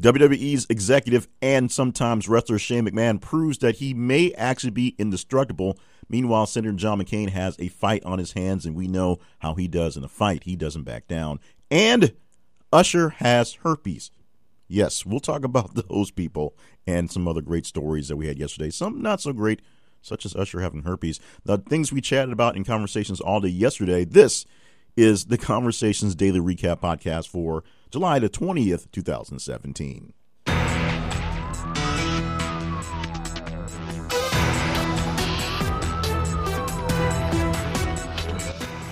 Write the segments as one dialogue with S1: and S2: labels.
S1: WWE's executive and sometimes wrestler Shane McMahon proves that he may actually be indestructible. Meanwhile, Senator John McCain has a fight on his hands, and we know how he does in a fight. He doesn't back down. And Usher has herpes. Yes, we'll talk about those people and some other great stories that we had yesterday. Some not so great, such as Usher having herpes. The things we chatted about in conversations all day yesterday. This is the Conversations Daily Recap podcast for July the 20th, 2017.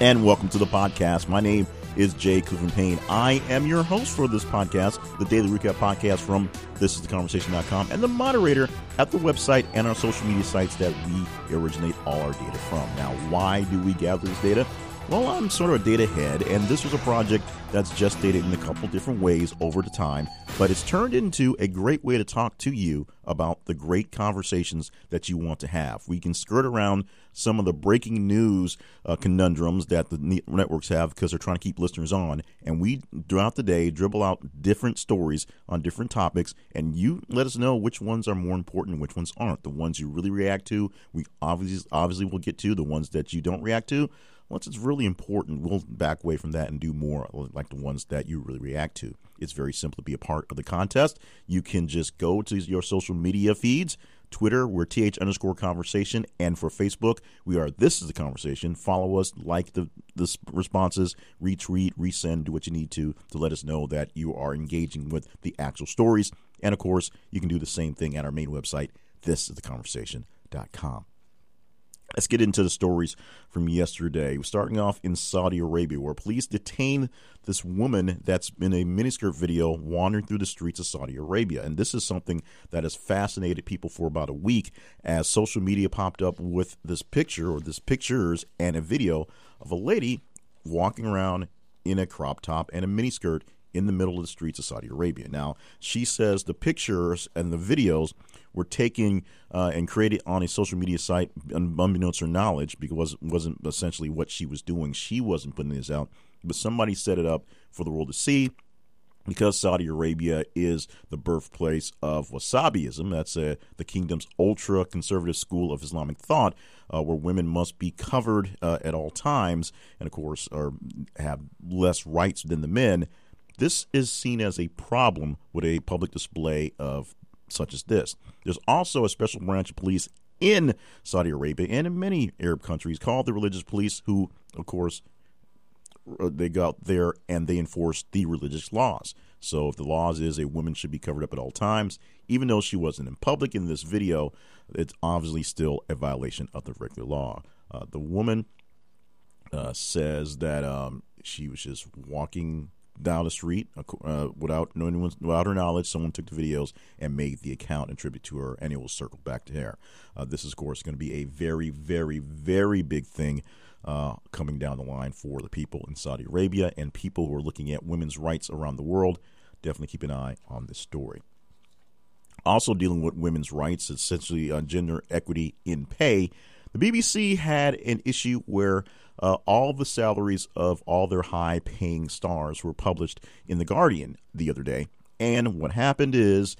S1: And welcome to the podcast. My name is Jay Cleveland Payne. I am your host for this podcast, the Daily Recap Podcast from thisistheconversation.com, and the moderator at the website and our social media sites that we originate all our data from. Now, why do we gather this data? Well, I'm sort of a data head, and this was a project that's just dated in a couple different ways over the time, but it's turned into a great way to talk to you about the great conversations that you want to have. We can skirt around some of the breaking news uh, conundrums that the networks have because they're trying to keep listeners on, and we, throughout the day, dribble out different stories on different topics, and you let us know which ones are more important and which ones aren't. The ones you really react to, we obviously obviously will get to. The ones that you don't react to, once it's really important, we'll back away from that and do more like the ones that you really react to. It's very simple to be a part of the contest. You can just go to your social media feeds. Twitter, we're th underscore conversation, and for Facebook, we are this is the conversation. Follow us, like the the responses, retweet, resend, do what you need to to let us know that you are engaging with the actual stories. And of course, you can do the same thing at our main website, this is the conversation.com. Let's get into the stories from yesterday. We're starting off in Saudi Arabia, where police detain this woman that's in a miniskirt video wandering through the streets of Saudi Arabia. And this is something that has fascinated people for about a week as social media popped up with this picture or this pictures and a video of a lady walking around in a crop top and a miniskirt in the middle of the streets of Saudi Arabia. Now, she says the pictures and the videos were taken uh, and created on a social media site, unbeknownst her knowledge, because it wasn't essentially what she was doing. She wasn't putting this out, but somebody set it up for the world to see. Because Saudi Arabia is the birthplace of Wahhabism, that's uh, the kingdom's ultra conservative school of Islamic thought, uh, where women must be covered uh, at all times, and of course, are have less rights than the men. This is seen as a problem with a public display of such as this. There's also a special branch of police in Saudi Arabia and in many Arab countries called the religious police, who, of course, uh, they go out there and they enforce the religious laws. So if the laws is a woman should be covered up at all times, even though she wasn't in public in this video, it's obviously still a violation of the regular law. Uh, the woman uh, says that um, she was just walking down the street uh, without anyone's without her knowledge. Someone took the videos and made the account and tribute to her, and it will circle back to her. Uh, this is, of course, going to be a very, very, very big thing uh, coming down the line for the people in Saudi Arabia and people who are looking at women's rights around the world. Definitely keep an eye on this story. Also, dealing with women's rights, essentially uh, gender equity in pay. The BBC had an issue where uh, all the salaries of all their high paying stars were published in The Guardian the other day. And what happened is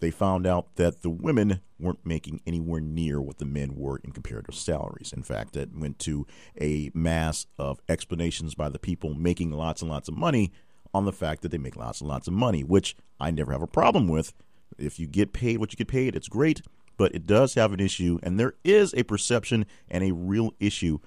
S1: they found out that the women weren't making anywhere near what the men were in comparative salaries. In fact, that went to a mass of explanations by the people making lots and lots of money on the fact that they make lots and lots of money, which I never have a problem with. If you get paid what you get paid, it's great, but it does have an issue, and there is a perception and a real issue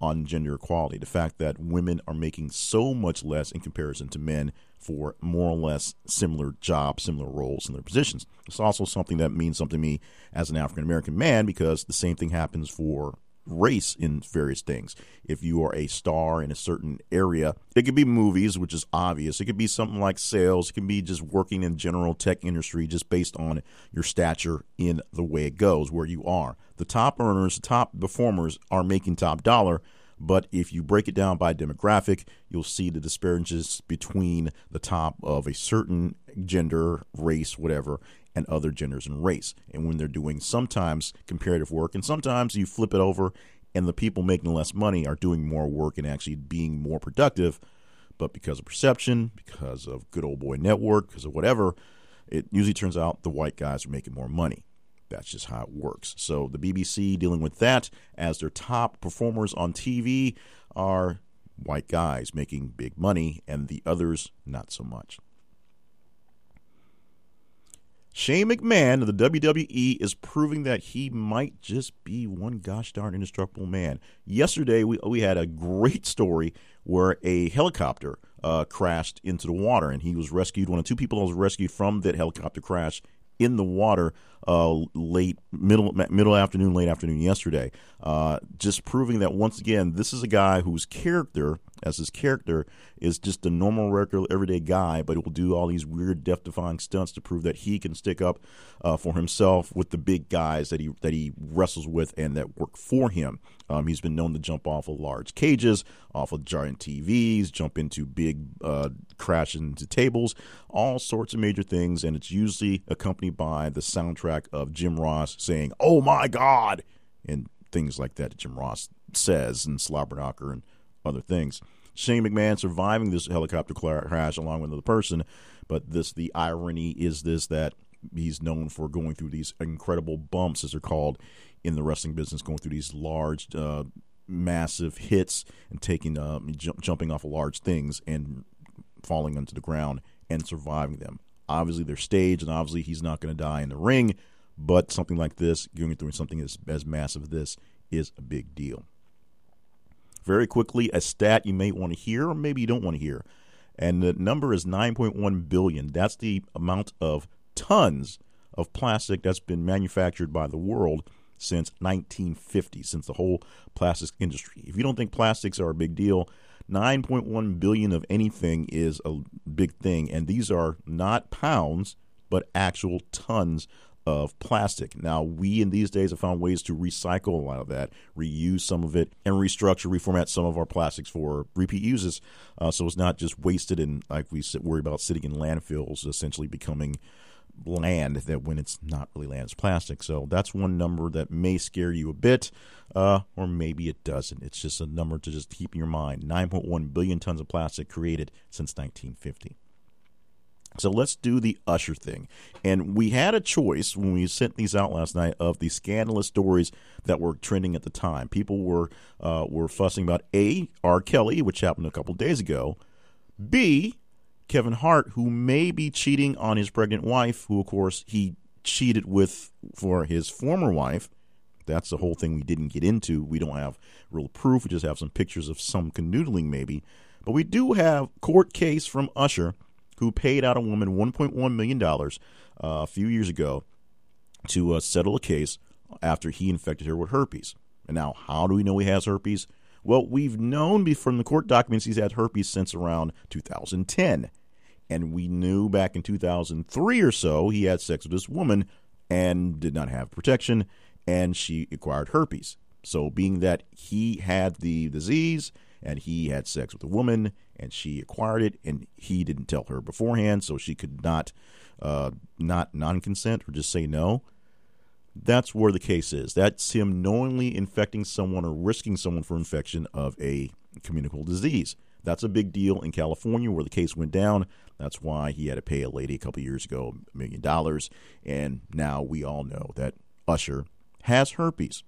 S1: on gender equality. The fact that women are making so much less in comparison to men for more or less similar jobs, similar roles, similar positions. It's also something that means something to me as an African American man because the same thing happens for race in various things. If you are a star in a certain area, it could be movies, which is obvious. It could be something like sales. It can be just working in general tech industry, just based on your stature in the way it goes, where you are. The top earners, top performers are making top dollar. But if you break it down by demographic, you'll see the disparities between the top of a certain gender, race, whatever, and other genders and race. And when they're doing sometimes comparative work, and sometimes you flip it over and the people making less money are doing more work and actually being more productive, but because of perception, because of good old boy network, because of whatever, it usually turns out the white guys are making more money. That's just how it works. So the BBC dealing with that as their top performers on TV are white guys making big money and the others not so much. Shane McMahon of the WWE is proving that he might just be one gosh darn indestructible man. Yesterday, we, we had a great story where a helicopter uh, crashed into the water and he was rescued. One of two people was rescued from that helicopter crash in the water uh, late middle middle afternoon, late afternoon yesterday. Uh, just proving that once again, this is a guy whose character, as his character, is just a normal, regular, everyday guy, but he will do all these weird, death-defying stunts to prove that he can stick up uh, for himself with the big guys that he that he wrestles with and that work for him. Um, he's been known to jump off of large cages, off of giant TVs, jump into big, uh, crash into tables, all sorts of major things, and it's usually accompanied by the soundtrack of Jim Ross saying, "Oh my God," and things like that that Jim Ross says, and Slobberknocker and other things. Shane McMahon surviving this helicopter crash along with another person, but this the irony is this that he's known for going through these incredible bumps, as they're called in the wrestling business, going through these large, uh, massive hits and taking uh, jumping off of large things and falling onto the ground and surviving them. Obviously, they're staged, and obviously, he's not going to die in the ring. But something like this, going through something as, as massive as this, is a big deal. Very quickly, a stat you may want to hear, or maybe you don't want to hear. And the number is 9.1 billion. That's the amount of tons of plastic that's been manufactured by the world since 1950, since the whole plastics industry. If you don't think plastics are a big deal, 9.1 billion of anything is a big thing. And these are not pounds, but actual tons of plastic. Now, we in these days have found ways to recycle a lot of that, reuse some of it, and restructure, reformat some of our plastics for repeat uses. Uh, so it's not just wasted and like we worry about sitting in landfills, essentially becoming land that when it's not really land, it's plastic. So that's one number that may scare you a bit, uh, or maybe it doesn't. It's just a number to just keep in your mind 9.1 billion tons of plastic created since 1950. So let's do the Usher thing. And we had a choice when we sent these out last night of the scandalous stories that were trending at the time. People were uh, were fussing about A, R. Kelly, which happened a couple days ago, B, Kevin Hart, who may be cheating on his pregnant wife, who, of course, he cheated with for his former wife. That's the whole thing we didn't get into. We don't have real proof. We just have some pictures of some canoodling, maybe. But we do have court case from Usher – who paid out a woman $1.1 million uh, a few years ago to uh, settle a case after he infected her with herpes. And now, how do we know he has herpes? Well, we've known from the court documents he's had herpes since around 2010. And we knew back in 2003 or so he had sex with this woman and did not have protection, and she acquired herpes. So, being that he had the disease and he had sex with a woman and she acquired it and he didn't tell her beforehand so she could not uh, not non-consent or just say no. That's where the case is. That's him knowingly infecting someone or risking someone for infection of a communicable disease. That's a big deal in california where the case went down. That's why he had to pay a lady a couple years ago a million dollars. And now we all know that usher has herpes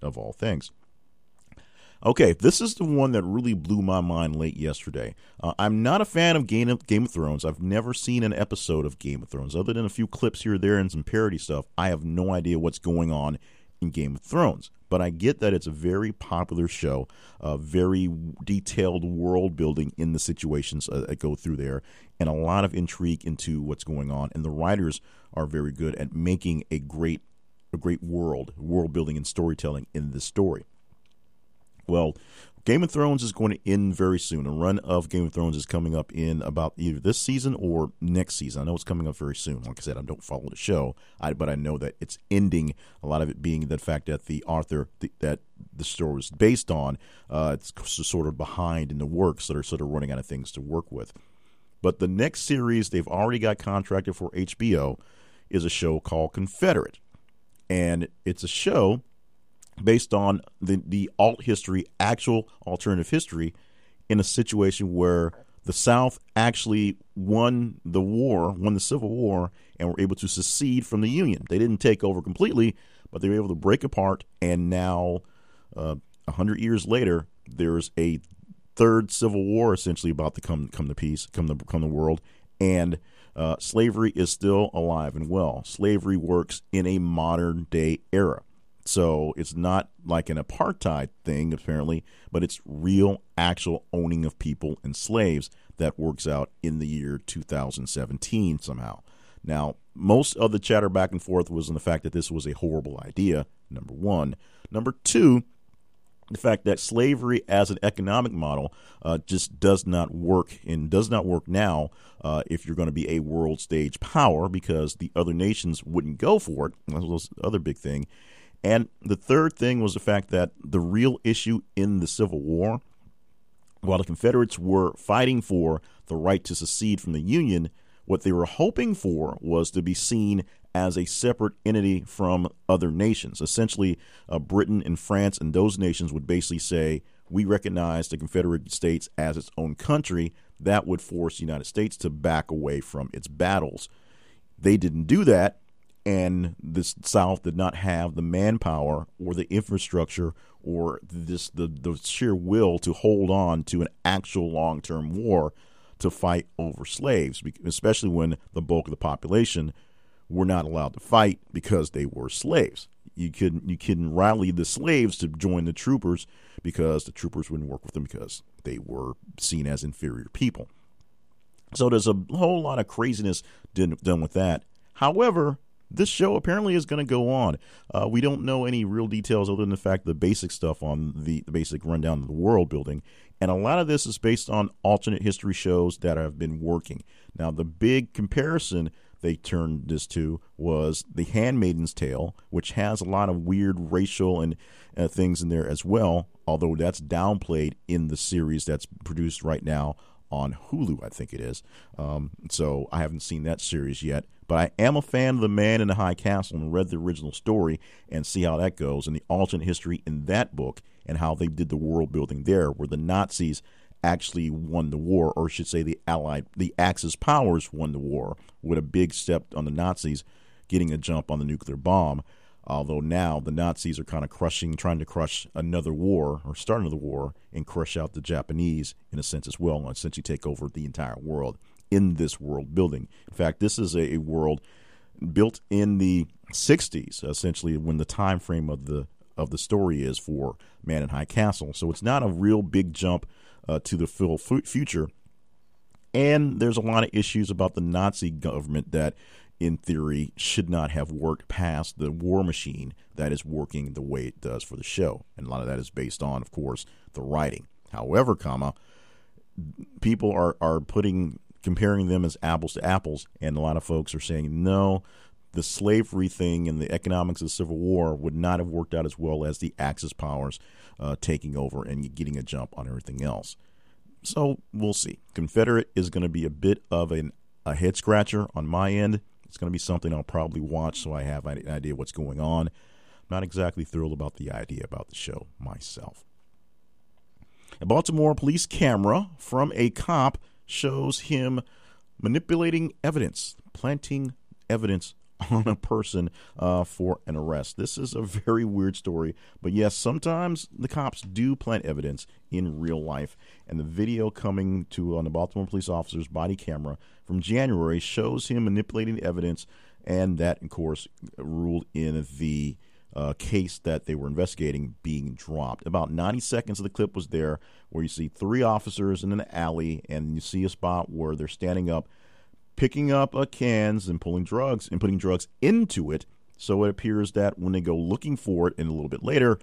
S1: of all things Okay, this is the one that really blew my mind late yesterday. Uh, I'm not a fan of Game, of Game of Thrones. I've never seen an episode of Game of Thrones other than a few clips here there and some parody stuff. I have no idea what's going on in Game of Thrones. But I get that it's a very popular show, uh, very detailed world building in the situations uh, that go through there, and a lot of intrigue into what's going on. And the writers are very good at making a great, a great world, world building and storytelling in this story. Well, Game of Thrones is going to end very soon. A run of Game of Thrones is coming up in about either this season or next season. I know it's coming up very soon. Like I said, I don't follow the show, I, but I know that it's ending. A lot of it being the fact that the author the, that the story was based on, uh, it's sort of behind in the works that are sort of running out of things to work with. But the next series they've already got contracted for HBO is a show called Confederate, and it's a show based on the, the alt history, actual alternative history, in a situation where the South actually won the war, won the Civil War, and were able to secede from the Union. They didn't take over completely, but they were able to break apart. And now, uh, a uh, hundred years later, there's a third Civil War essentially about to come come to peace, come to come the world, and uh, slavery is still alive and well. Slavery works in a modern day era. So it's not like an apartheid thing, apparently, but it's real, actual owning of people and slaves that works out in the year 2017 somehow. Now, most of the chatter back and forth was in the fact that this was a horrible idea, number one. Number two, the fact that slavery as an economic model uh, just does not work and does not work now uh, if you're going to be a world stage power because the other nations wouldn't go for it. That was the other big thing. And the third thing was the fact that the real issue in the Civil War, while the Confederates were fighting for the right to secede from the Union, what they were hoping for was to be seen as a separate entity from other nations. Essentially, uh, Britain and France and those nations would basically say, we recognize the Confederate States as its own country. That would force the United States to back away from its battles. They didn't do that and the South did not have the manpower or the infrastructure or this the, the sheer will to hold on to an actual long term war to fight over slaves, especially when the bulk of the population were not allowed to fight because they were slaves. You couldn't you couldn't rally the slaves to join the troopers because the troopers wouldn't work with them because they were seen as inferior people. So there's a whole lot of craziness done, done with that. However, this show apparently is going to go on. Uh, we don't know any real details other than the fact the basic stuff on the, the basic rundown of the world building. And a lot of this is based on alternate history shows that have been working. Now, the big comparison they turned this to was The Handmaiden's Tale, which has a lot of weird racial and uh, things in there as well, although that's downplayed in the series that's produced right now on Hulu, I think it is. Um, so I haven't seen that series yet. But I am a fan of The Man in the High Castle and read the original story and see how that goes and the alternate history in that book and how they did the world building there, where the Nazis actually won the war, or should say the Allied, the Axis powers won the war with a big step on the Nazis getting a jump on the nuclear bomb. Although now the Nazis are kind of crushing, trying to crush another war or start another war and crush out the Japanese in a sense as well, and essentially take over the entire world in this world building. In fact, this is a, world built in the 60s, essentially when the time frame of the of the story is for Man in High Castle. So it's not a real big jump uh, to the full future. And there's a lot of issues about the Nazi government that, in theory, should not have worked past the war machine that is working the way it does for the show. And a lot of that is based on, of course, the writing. However, comma, people are, are putting comparing them as apples to apples, and a lot of folks are saying no. The slavery thing and the economics of the Civil War would not have worked out as well as the Axis powers uh, taking over and getting a jump on everything else. So we'll see. Confederate is going to be a bit of an, a head scratcher on my end. It's going to be something I'll probably watch so I have an idea what's going on. I'm not exactly thrilled about the idea about the show myself. A Baltimore police camera from a cop shows him manipulating evidence, planting evidence on a person uh, for an arrest. This is a very weird story, but yes, sometimes the cops do plant evidence in real life. And the video coming to on the Baltimore police officer's body camera from January shows him manipulating evidence, and that, of course, ruled in the uh, case that they were investigating being dropped. About 90 seconds of the clip was there where you see three officers in an alley and you see a spot where they're standing up, picking up uh, cans and pulling drugs and putting drugs into it. So it appears that when they go looking for it and a little bit later,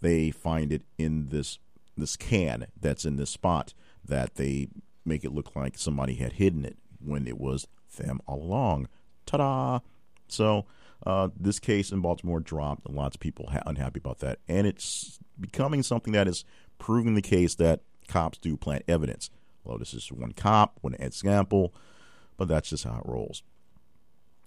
S1: they find it in this this can that's in this spot that they make it look like somebody had hidden it when it was them all along. Ta-da! So uh, this case in Baltimore dropped. And lots of people ha- unhappy about that, and it's becoming something that is proving the case that cops do plant evidence. Well, this is one cop, one example, but that's just how it rolls.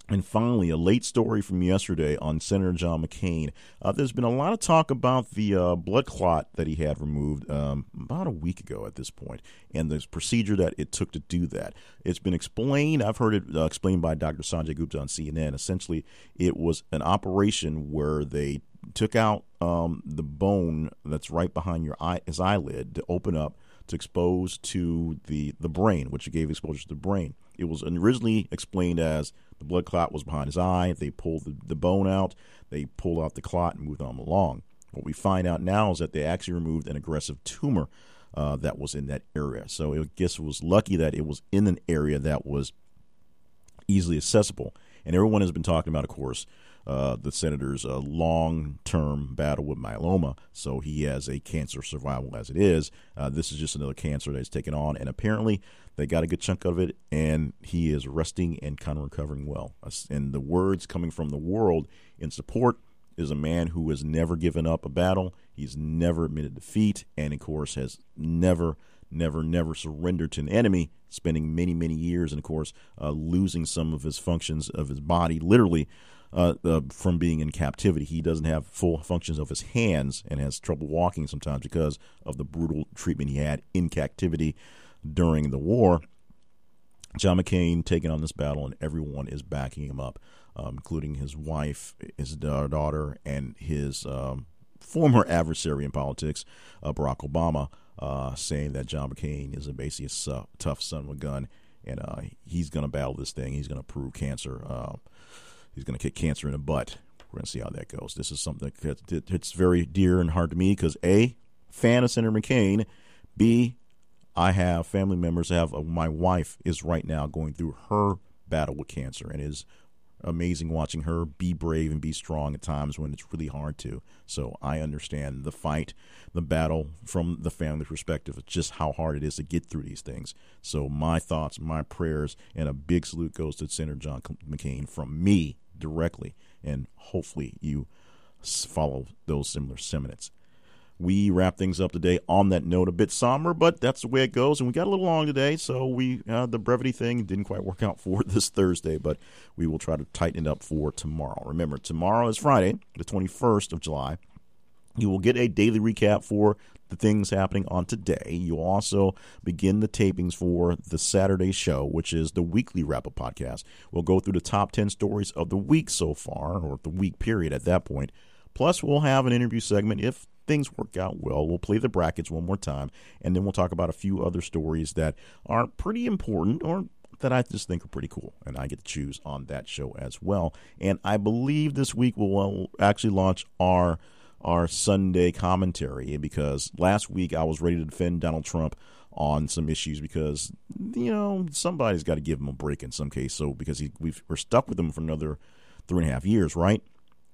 S1: And finally, a late story from yesterday on Senator John McCain. Uh, there's been a lot of talk about the uh, blood clot that he had removed um, about a week ago at this point, and the procedure that it took to do that. It's been explained. I've heard it uh, explained by Dr. Sanjay Gupta on CNN. Essentially, it was an operation where they took out um, the bone that's right behind your eye, his eyelid to open up to expose to the the brain, which gave exposure to the brain. It was originally explained as the blood clot was behind his eye. They pulled the, the bone out, they pulled out the clot and moved on along. What we find out now is that they actually removed an aggressive tumor uh, that was in that area. So I guess it was lucky that it was in an area that was easily accessible. And everyone has been talking about, of course, uh, the senator's uh, long term battle with melanoma. So he has a cancer survival as it is. Uh, this is just another cancer that he's taken on. And apparently, they got a good chunk of it, and he is resting and kind of recovering well. And the words coming from the world in support is a man who has never given up a battle. He's never admitted defeat, and of course, has never, never, never surrendered to an enemy, spending many, many years, and of course, uh, losing some of his functions of his body, literally uh, uh, from being in captivity. He doesn't have full functions of his hands and has trouble walking sometimes because of the brutal treatment he had in captivity during the war. John McCain taking on this battle, and everyone is backing him up, um, including his wife, his daughter, and his um, former adversary in politics, uh, Barack Obama, uh, saying that John McCain is a basically a tough son of a gun, and uh, he's going to battle this thing. He's going to prove cancer uh, he's going to kick cancer in the butt. We're going to see how that goes. This is something that hits very dear and hard to me because A, fan of Senator McCain, B, I have family members. Have uh, my wife is right now going through her battle with cancer and is amazing watching her be brave and be strong at times when it's really hard to. So I understand the fight, the battle from the family perspective, just how hard it is to get through these things. So my thoughts, my prayers, and a big salute goes to Senator John McCain from me directly, and hopefully you follow those similar sentiments. We wrap things up today on that note, a bit somber, but that's the way it goes. And we got a little long today, so we uh, the brevity thing didn't quite work out for this Thursday, but we will try to tighten it up for tomorrow. Remember, tomorrow is Friday, the 21st of July. You will get a daily recap for the things happening on today. You'll also begin the tapings for the Saturday show, which is the weekly wrap up podcast. We'll go through the top 10 stories of the week so far, or the week period at that point. Plus, we'll have an interview segment if things work out well. We'll play the brackets one more time, and then we'll talk about a few other stories that are pretty important or that I just think are pretty cool, and I get to choose on that show as well. And I believe this week we'll uh, actually launch our our Sunday commentary because last week I was ready to defend Donald Trump on some issues because you know somebody's got to give him a break in some case. So because he, we are stuck with him for another three and a half years, right?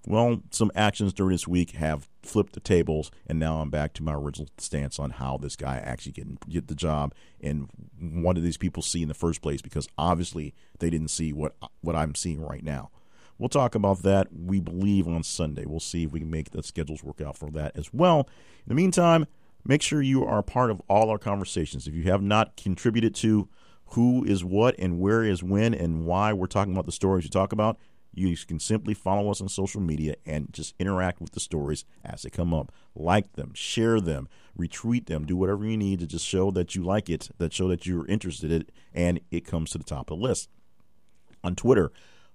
S1: Well, some actions during this week have flipped the tables, and now I'm back to my original stance on how this guy actually get get the job and what did these people see in the first place? Because obviously they didn't see what what I'm seeing right now. We'll talk about that, we believe, on Sunday. We'll see if we can make the schedules work out for that as well. In the meantime, make sure you are part of all our conversations. If you have not contributed to who is what and where is when and why we're talking about the stories you talk about, you can simply follow us on social media and just interact with the stories as they come up. Like them, share them, retweet them, do whatever you need to just show that you like it, that show that you're interested in it, and it comes to the top of the list. On Twitter,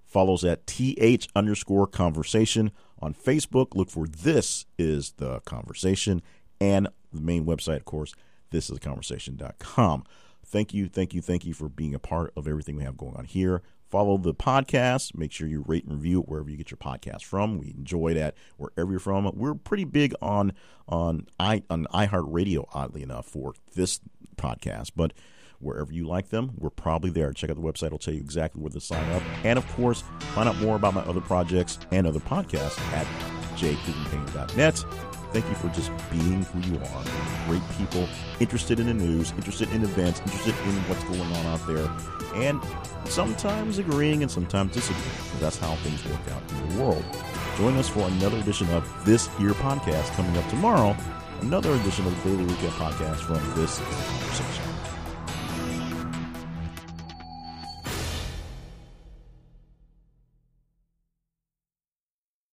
S1: follows at th underscore conversation. On Facebook, look for This is the Conversation. And the main website, of course, this is the conversation.com. Thank you, thank you, thank you for being a part of everything we have going on here. Follow the podcast. Make sure you rate and review it wherever you get your podcast from. We enjoy that wherever you're from. We're pretty big on on i on iHeartRadio, oddly enough, for this podcast, but wherever you like them. We're probably there. Check out the website. It'll tell you exactly where to sign up. And of course, find out more about my other projects and other podcasts at jclevelandpayne.net. Thank you for just being who you are. Great people, interested in the news, interested in events, interested in what's going on out there, and sometimes agreeing and sometimes disagreeing. That's how things work out in the world. Join us for another edition of This Year Podcast coming up tomorrow. Another edition of the Daily Recap Podcast from This Conversation.